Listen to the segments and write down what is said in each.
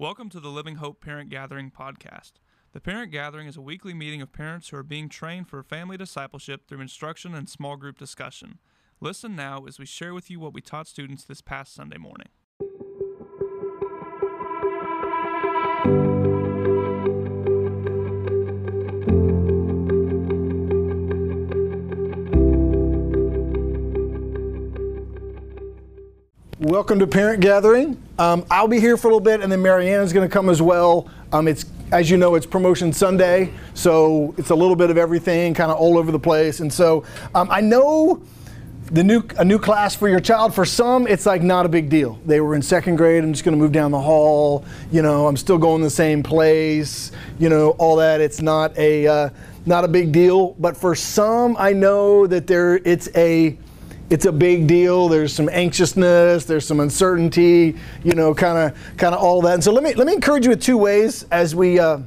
Welcome to the Living Hope Parent Gathering podcast. The Parent Gathering is a weekly meeting of parents who are being trained for family discipleship through instruction and small group discussion. Listen now as we share with you what we taught students this past Sunday morning. Welcome to Parent Gathering. Um, I'll be here for a little bit, and then Marianne is going to come as well. Um, it's as you know, it's Promotion Sunday, so it's a little bit of everything, kind of all over the place. And so um, I know the new a new class for your child. For some, it's like not a big deal. They were in second grade. I'm just going to move down the hall. You know, I'm still going the same place. You know, all that. It's not a uh, not a big deal. But for some, I know that there it's a it's a big deal. There's some anxiousness, there's some uncertainty, you know, kind of kind of all that. And so let me let me encourage you with two ways as we. Uh,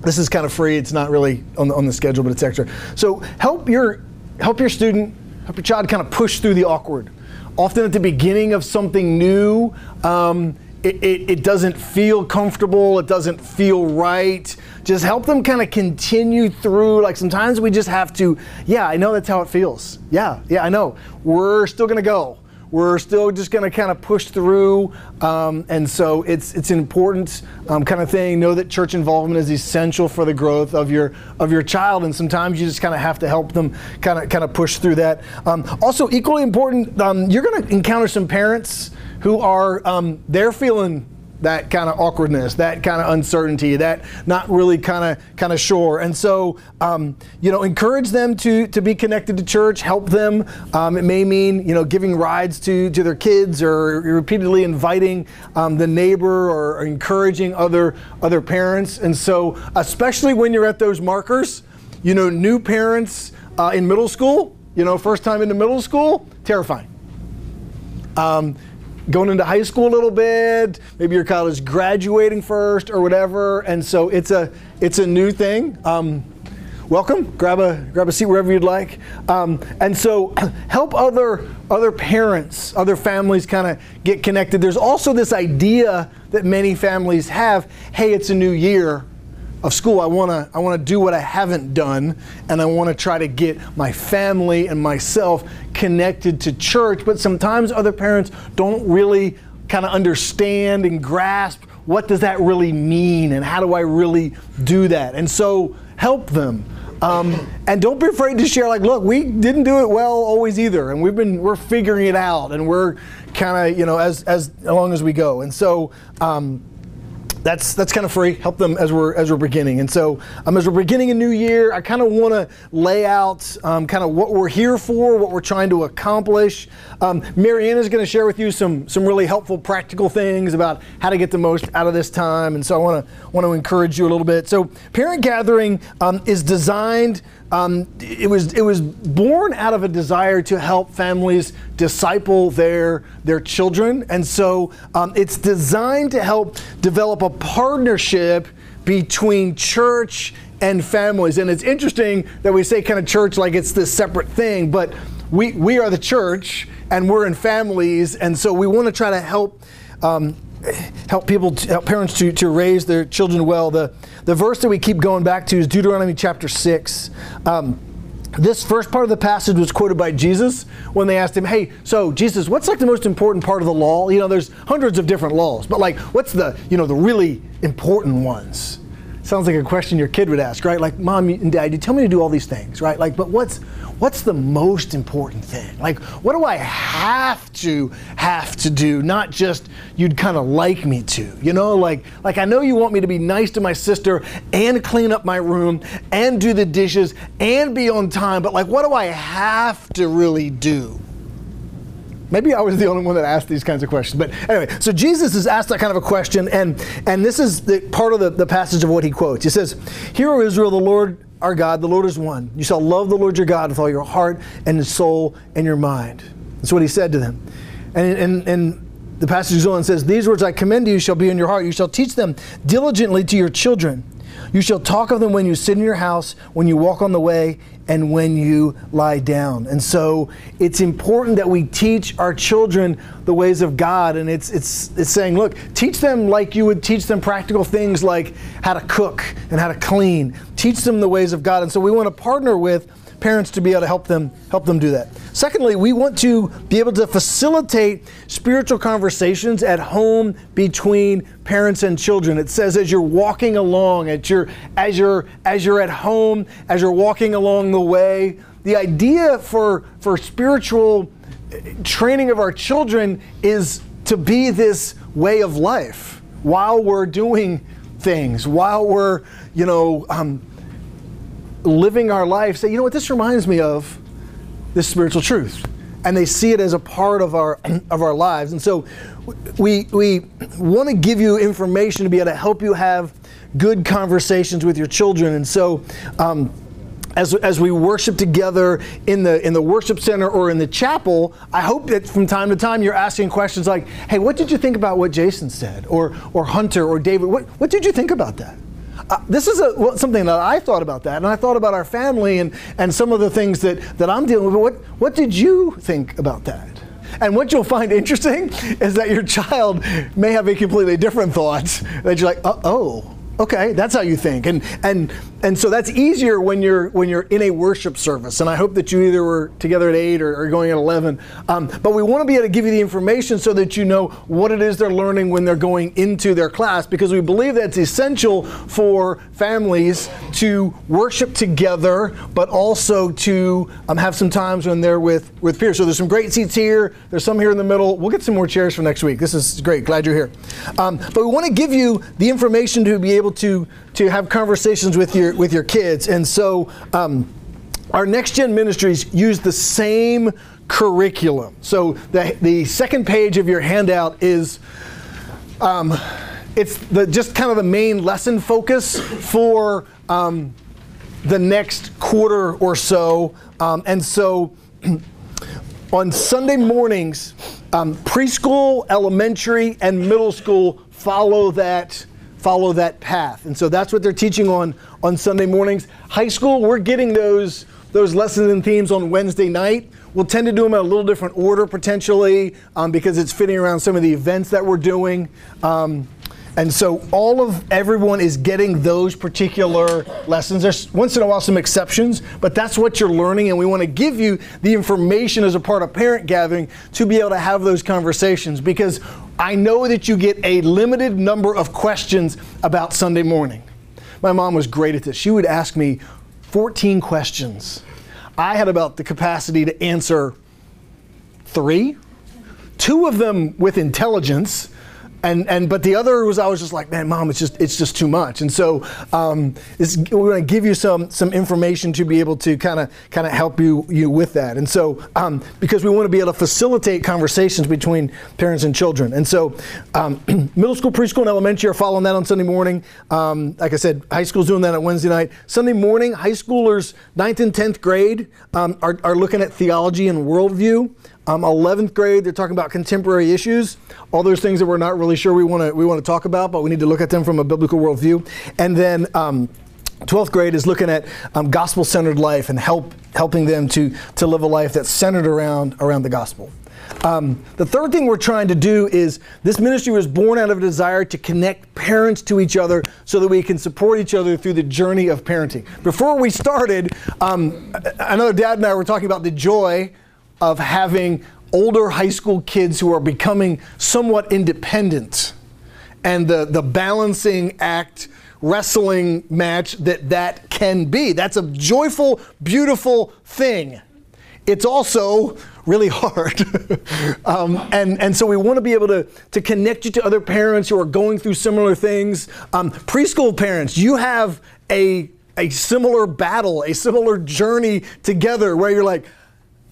this is kind of free. It's not really on the, on the schedule, but it's extra. So help your help your student, help your child kind of push through the awkward. Often at the beginning of something new. Um, it, it, it, doesn't feel comfortable, it doesn't feel right. Just help them kind of continue through. Like sometimes we just have to, yeah, I know that's how it feels. Yeah, yeah, I know. We're still gonna go. We're still just to kind of push through, um, and so it's it's an important um, kind of thing. Know that church involvement is essential for the growth of your of your child, and sometimes you just kind of have to help them kind of kind of push through that. Um, also, equally important, um, you're to encounter some parents who are um, they're feeling that kind of awkwardness, that kind of uncertainty, that not really kind of kind of sure. And so, um, you know, encourage them to to be connected to church. Help them. Um, it may mean you know giving rides to to their kids or repeatedly inviting um, the neighbor or, encouraging other other parents. And so, especially when you're at those markers, you know, new parents uh, in middle school. You know, first time into middle school, terrifying. Um, going into high school a little bit. Maybe your is graduating first or whatever, and so it's a it's a new thing. Um, welcome. Grab a grab a seat wherever you'd like. Um, and so help other other parents, other families kind of get connected. There's also this idea that many families have. Hey, it's a new year of school. I want to I want to do what I haven't done and I want to try to get my family and myself connected to church, but sometimes other parents don't really kind of understand and grasp what does that really mean and how do I really do that? And so help them. Um, and don't be afraid to share like look we didn't do it well always either and we've been we're figuring it out and we're kind of you know as as long as we go and so um, that's that's kind of free. Help them as we're as we're beginning. And so um, as we're beginning a new year, I kind of want to lay out um, kind of what we're here for, what we're trying to accomplish. Um, Marianne is going to share with you some some really helpful practical things about how to get the most out of this time. And so I want to want to encourage you a little bit. So parent gathering um, is designed um, it was it was born out of a desire to help families disciple their their children, and so um, it's designed to help develop a partnership between church and families. And it's interesting that we say kind of church like it's this separate thing, but we we are the church and we're in families, and so we want to try to help. Um, help people, to, help parents to, to raise their children well. The, the verse that we keep going back to is Deuteronomy chapter 6. Um, this first part of the passage was quoted by Jesus when they asked him, Hey, so Jesus, what's like the most important part of the law? You know, there's hundreds of different laws, but like, what's the, you know, the really important ones? Sounds like a question your kid would ask, right? Like, mom and dad, you tell me to do all these things, right? Like, but what's what's the most important thing? Like, what do I have to have to do? Not just you'd kind of like me to, you know? Like, like I know you want me to be nice to my sister and clean up my room and do the dishes and be on time, but like, what do I have to really do? Maybe I was the only one that asked these kinds of questions. But anyway, so Jesus is asked that kind of a question, and, and this is the part of the, the passage of what he quotes. He says, Hear, O Israel, the Lord our God, the Lord is one. You shall love the Lord your God with all your heart and your soul and your mind. That's what he said to them. And, and, and the passage goes on and says, These words I commend to you shall be in your heart. You shall teach them diligently to your children You shall talk of them when you sit in your house, when you walk on the way, and when you lie down. And so it's important that we teach our children the ways of God. And it's, it's, it's saying, look, teach them like you would teach them practical things like how to cook and how to clean. Teach them the ways of God. And so we want to partner with parents to be able to help them help them do that. Secondly, we want to be able to facilitate spiritual conversations at home between parents and children. It says as you're walking along, at your as you're as you're at home, as you're walking along the way, the idea for for spiritual training of our children is to be this way of life while we're doing things, while we're, you know, um, living our life, say, you know what, this reminds me of this spiritual truth. And they see it as a part of our of our lives. And so we we want to give you information to be able to help you have good conversations with your children. And so um, as, as we worship together in the in the worship center or in the chapel, I hope that from time to time you're asking questions like, "Hey, what did you think about what Jason said?" or or Hunter or David, what what did you think about that? This is a, something that I thought about that, and I thought about our family and, and some of the things that, that I'm dealing with. What, what did you think about that? And what you'll find interesting is that your child may have a completely different thought that you're like, uh, oh, Okay, that's how you think, and and and so that's easier when you're when you're in a worship service. And I hope that you either were together at eight or, or going at eleven. Um, but we want to be able to give you the information so that you know what it is they're learning when they're going into their class, because we believe that's essential for families to worship together, but also to um, have some times when they're with with peers. So there's some great seats here. There's some here in the middle. We'll get some more chairs for next week. This is great. Glad you're here. Um, but we want to give you the information to be able able to to have conversations with your with your kids. And so um, our next gen ministries use the same curriculum. So the the second page of your handout is. Um, it's the, just kind of the main lesson focus for um, the next quarter or so. Um, and so on Sunday mornings, um, preschool, elementary, and middle school follow that follow that path. And so that's what they're teaching on on Sunday mornings. High school, we're getting those those lessons and themes on Wednesday night. We'll tend to do them in a little different order potentially um, because it's fitting around some of the events that we're doing. Um, and so all of everyone is getting those particular lessons. There's once in a while some exceptions, but that's what you're learning, and we want to give you the information as a part of parent gathering to be able to have those conversations because I know that you get a limited number of questions about Sunday morning. My mom was great at this. She would ask me 14 questions. I had about the capacity to answer three, two of them with intelligence, and and but the other was I was just like, man, mom, it's just it's just too much. And so um, we're going to give you some some information to be able to kind of kind of help you you with that. And so um, because we want to be able to facilitate conversations between parents and children. And so um, middle school, preschool, and elementary are following that on Sunday morning. Um, like I said, high school's doing that on Wednesday night. Sunday morning, high schoolers, ninth and tenth grade, um, are are looking at theology and worldview. Um, 11th grade, they're talking about contemporary issues, all those things that we're not really sure we want to we want to talk about, but we need to look at them from a biblical worldview. And then um, 12th grade is looking at um, gospel-centered life and help helping them to to live a life that's centered around around the gospel. Um, the third thing we're trying to do is this ministry was born out of a desire to connect parents to each other so that we can support each other through the journey of parenting. Before we started, um, Dad and I were talking about the joy of having older high school kids who are becoming somewhat independent and the, the balancing act wrestling match that that can be. That's a joyful, beautiful thing. It's also really hard. um, and, and so we want to be able to, to connect you to other parents who are going through similar things. Um, preschool parents, you have a, a similar battle, a similar journey together where you're like,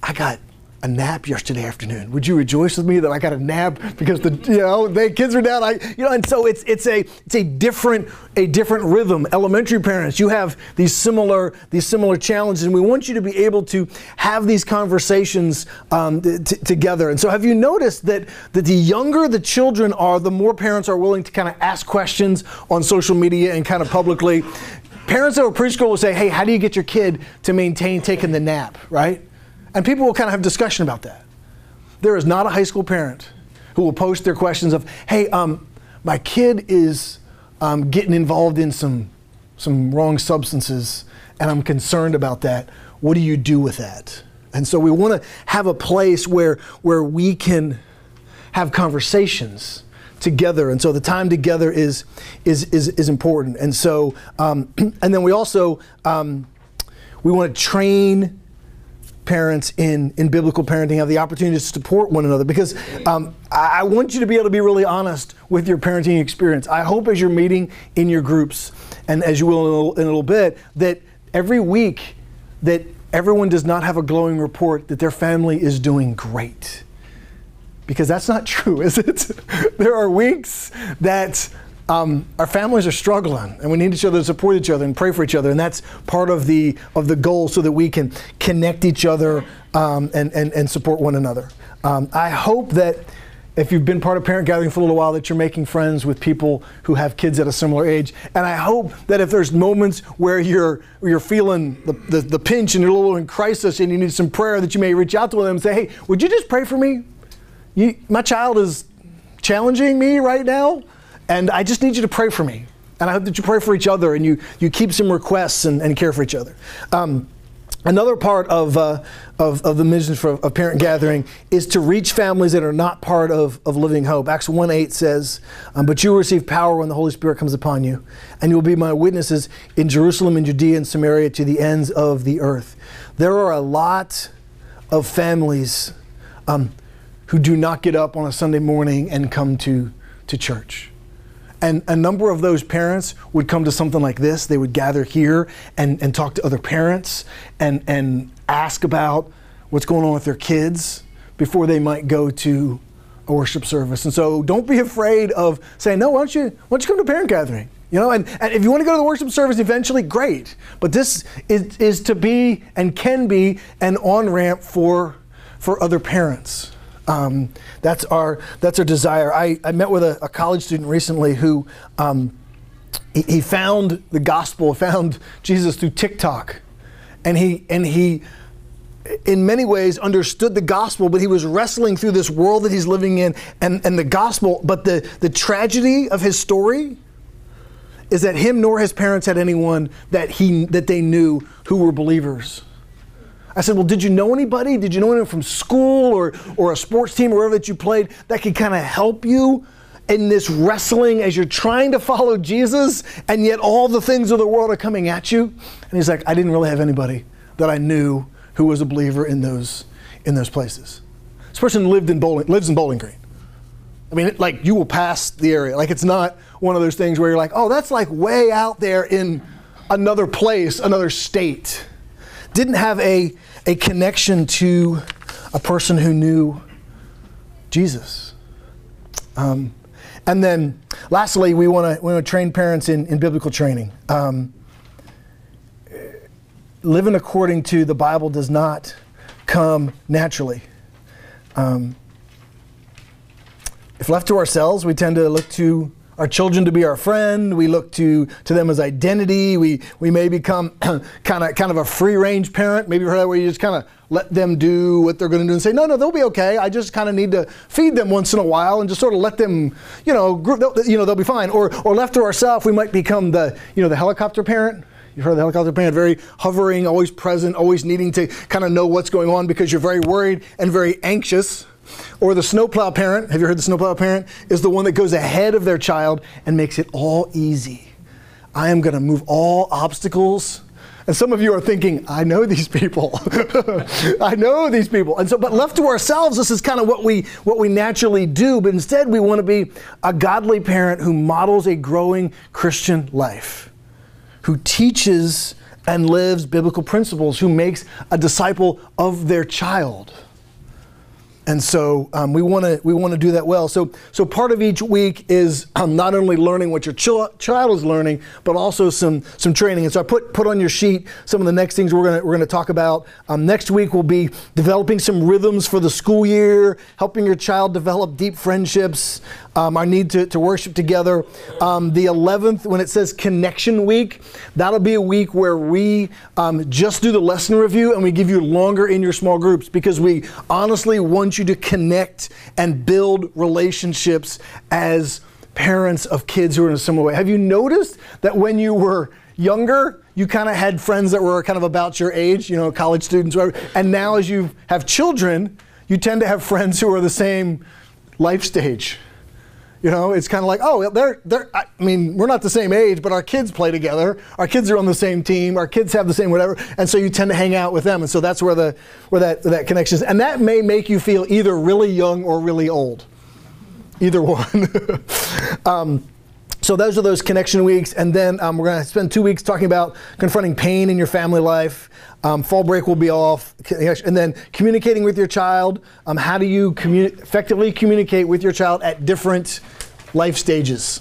I got a nap yesterday afternoon. Would you rejoice with me that I got a nap because the you know the kids are down? I you know, and so it's it's a it's a different a different rhythm. Elementary parents, you have these similar these similar challenges, and we want you to be able to have these conversations um, t- together. And so, have you noticed that that the younger the children are, the more parents are willing to kind of ask questions on social media and kind of publicly. Parents that are preschool will say, "Hey, how do you get your kid to maintain taking the nap?" Right? And people will kind of have discussion about that. There is not a high school parent who will post their questions of, hey, um, my kid is um, getting involved in some, some wrong substances and I'm concerned about that. What do you do with that? And so we want to have a place where, where we can have conversations together. And so the time together is, is, is, is important. And so, um, and then we also, um, we want to train parents in, in biblical parenting have the opportunity to support one another because um, I, I want you to be able to be really honest with your parenting experience. I hope as you're meeting in your groups, and as you will in a little, in a little bit, that every week that everyone does not have a glowing report that their family is doing great. Because that's not true, is it? there are weeks that um, our families are struggling and we need each other to support each other and pray for each other and that's part of the of the goal so that we can connect each other um, and, and, and support one another. Um, i hope that if you've been part of parent gathering for a little while that you're making friends with people who have kids at a similar age. And i hope that if there's moments where you're you're feeling the, the, the pinch and you're a little in crisis and you need some prayer that you may reach out to them and say hey would you just pray for me? You, my child is challenging me right now and I just need you to pray for me. And I hope that you pray for each other and you, you keep some requests and, and care for each other. Um, another part of, uh, of, of, the mission for of parent gathering is to reach families that are not part of, of Living Hope. Acts 1 8 says, um, But you will receive power when the Holy Spirit comes upon you, and you will be my witnesses in Jerusalem and Judea and Samaria to the ends of the earth. There are a lot of families um, who do not get up on a Sunday morning and come to, to church. And a number of those parents would come to something like this. They would gather here and, and talk to other parents and, and ask about what's going on with their kids before they might go to a worship service. And so don't be afraid of saying, no, why don't you, why don't you come to a parent gathering? You know, and, and if you want to go to the worship service eventually, great. But this is, is to be and can be an on ramp for, for other parents. Um, that's our that's our desire. I, I met with a, a college student recently who um, he, he, found the gospel, found Jesus through TikTok, and he and he in many ways understood the gospel, but he was wrestling through this world that he's living in and, and the gospel. But the, the tragedy of his story is that him nor his parents had anyone that he that they knew who were believers. I said, Well, did you know anybody? Did you know anyone from school or, or a sports team or wherever that you played that could kind of help you in this wrestling as you're trying to follow Jesus and yet all the things of the world are coming at you? And he's like, I didn't really have anybody that I knew who was a believer in those, in those places. This person lived in Bowling, lives in Bowling Green. I mean, like you will pass the area. Like it's not one of those things where you're like, oh, that's like way out there in another place, another state didn't have a, a connection to a person who knew Jesus. Um, and then lastly, we want to we want to train parents in, in biblical training. Um, living according to the Bible does not come naturally. Um, if left to ourselves, we tend to look to our children to be our friend. We look to, to them as identity. We, we may become kind of kind of a free range parent. Maybe heard that where you just kind of let them do what they're going to do and say, no, no, they'll be okay. I just kind of need to feed them once in a while and just sort of let them, you know, you know, they'll be fine. Or, or left to ourselves, we might become the, you know, the helicopter parent. You've heard the helicopter parent, very hovering, always present, always needing to kind of know what's going on because you're very worried and very anxious. Or the snowplow parent, have you heard the snowplow parent? Is the one that goes ahead of their child and makes it all easy. I am going to move all obstacles. And some of you are thinking, I know these people. I know these people. And so, but left to ourselves, this is kind of what we what we naturally do. But instead, we want to be a godly parent who models a growing Christian life, who teaches and lives biblical principles, who makes a disciple of their child. And so um, we want to we want to do that well. So so part of each week is um, not only learning what your ch- child is learning, but also some some training. And so I put put on your sheet some of the next things we're gonna we're gonna talk about. Um, next week will be developing some rhythms for the school year, helping your child develop deep friendships, um, our need to, to worship together. Um, the 11th, when it says connection week, that'll be a week where we um, just do the lesson review and we give you longer in your small groups because we honestly want you to connect and build relationships as parents of kids who are in a similar way. Have you noticed that when you were younger, you kind of had friends that were kind of about your age, you know, college students, whatever. And now as you have children, you tend to have friends who are the same life stage. You know, it's kind of like, oh, they're, they're, I mean, we're not the same age, but our kids play together. Our kids are on the same team. Our kids have the same whatever. And so you tend to hang out with them. And so that's where the, where that, that connection is. And that may make you feel either really young or really old. Either one. um, so those are those connection weeks, and then um, we're going to spend two weeks talking about confronting pain in your family life. Um, fall break will be off, and then communicating with your child. Um, how do you effectively communicate with your child at different life stages?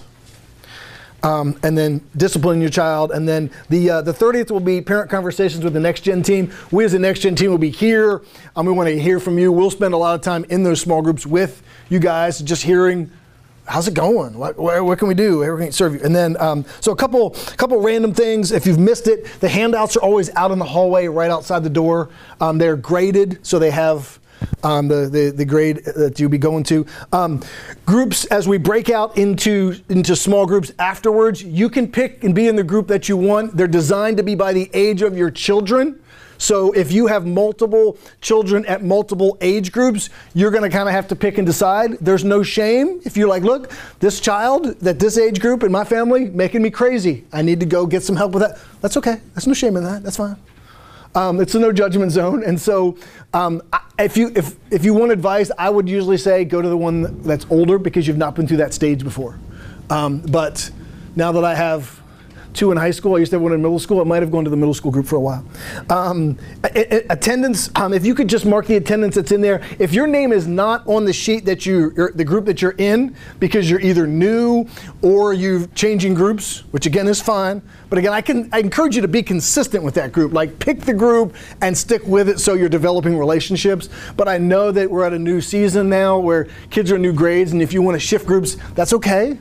Um, and then disciplining your child. And then the uh, the 30th will be parent conversations with the next gen team. We as the next gen team will be here. Um, we want to hear from you. We'll spend a lot of time in those small groups with you guys, just hearing how's it going? What, what, can we do? How can we serve you? And then, um, so a couple, couple random things. If you've missed it, the handouts are always out in the hallway, right outside the door. Um, they're graded, so they have um, the, the, the grade that you'll be going to. Um, groups, as we break out into, into small groups afterwards, you can pick and be in the group that you want. They're designed to be by the age of your children. So if you have multiple children at multiple age groups, you're going to kind of have to pick and decide. There's no shame if you're like, look, this child that this age group in my family making me crazy. I need to go get some help with that. That's okay. There's no shame in that. That's fine. Um, it's a no judgment zone, and so um, if you if if you want advice, I would usually say go to the one that's older because you've not been through that stage before. Um, but now that I have two in high school. I used to have one in middle school. I might have gone to the middle school group for a while. Um, attendance, um, if you could just mark the attendance that's in there. If your name is not on the sheet that you, the group that you're in, because you're either new or you're changing groups, which again is fine. But again, I can I encourage you to be consistent with that group. Like pick the group and stick with it so you're developing relationships. But I know that we're at a new season now where kids are in new grades, and if you want to shift groups, that's okay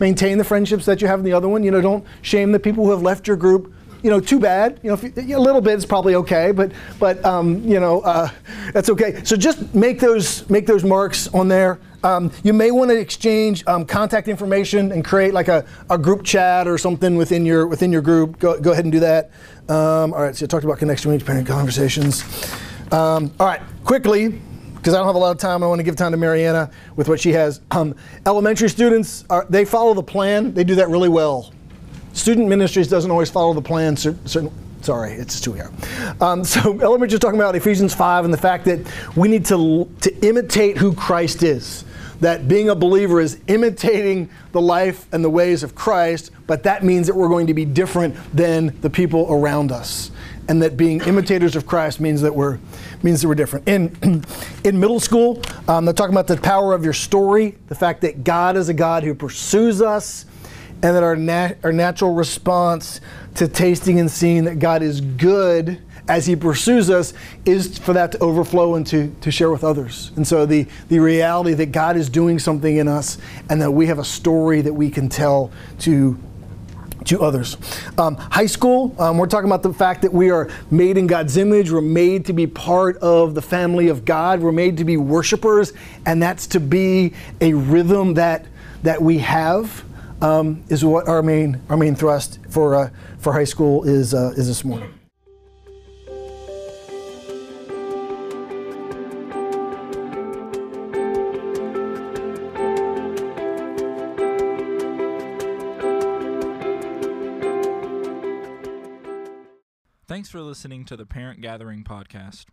maintain the friendships that you have in the other one. You know, don't shame the people who have left your group. You know, too bad. You know, you, a little bit is probably okay, but but um, you know uh, that's okay. So just make those make those marks on there. Um, you may want to exchange um, contact information and create like a, a group chat or something within your within your group. Go, go ahead and do that. Um, all right. So I talked about connection parent conversations. Um, all right, quickly because I don't have a lot of time. I want to give time to Mariana with what she has. Um, elementary students, are, they follow the plan. They do that really well. Student ministries doesn't always follow the plan. Certain, sorry, it's too here. Um, so elementary is talking about Ephesians 5 and the fact that we need to, to imitate who Christ is. That being a believer is imitating the life and the ways of Christ, but that means that we're going to be different than the people around us and that being imitators of Christ means that we're means that we're different. In in middle school, um, they're talking about the power of your story, the fact that God is a God who pursues us, and that our nat- our natural response to tasting and seeing that God is good as he pursues us is for that to overflow and to, to share with others. And so the, the reality that God is doing something in us and that we have a story that we can tell to to others. Um, high school, um, we're talking about the fact that we are made in God's image. We're made to be part of the family of God. We're made to be worshipers, and that's to be a rhythm that that we have. Um, is what our main our main thrust for uh, for high school is uh, is this morning. Thanks for listening to the Parent Gathering podcast.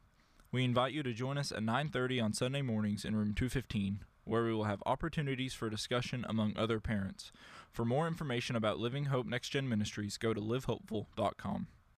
We invite you to join us at 9:30 on Sunday mornings in room 215, where we will have opportunities for discussion among other parents. For more information about Living Hope Next Gen Ministries, go to livehopeful.com.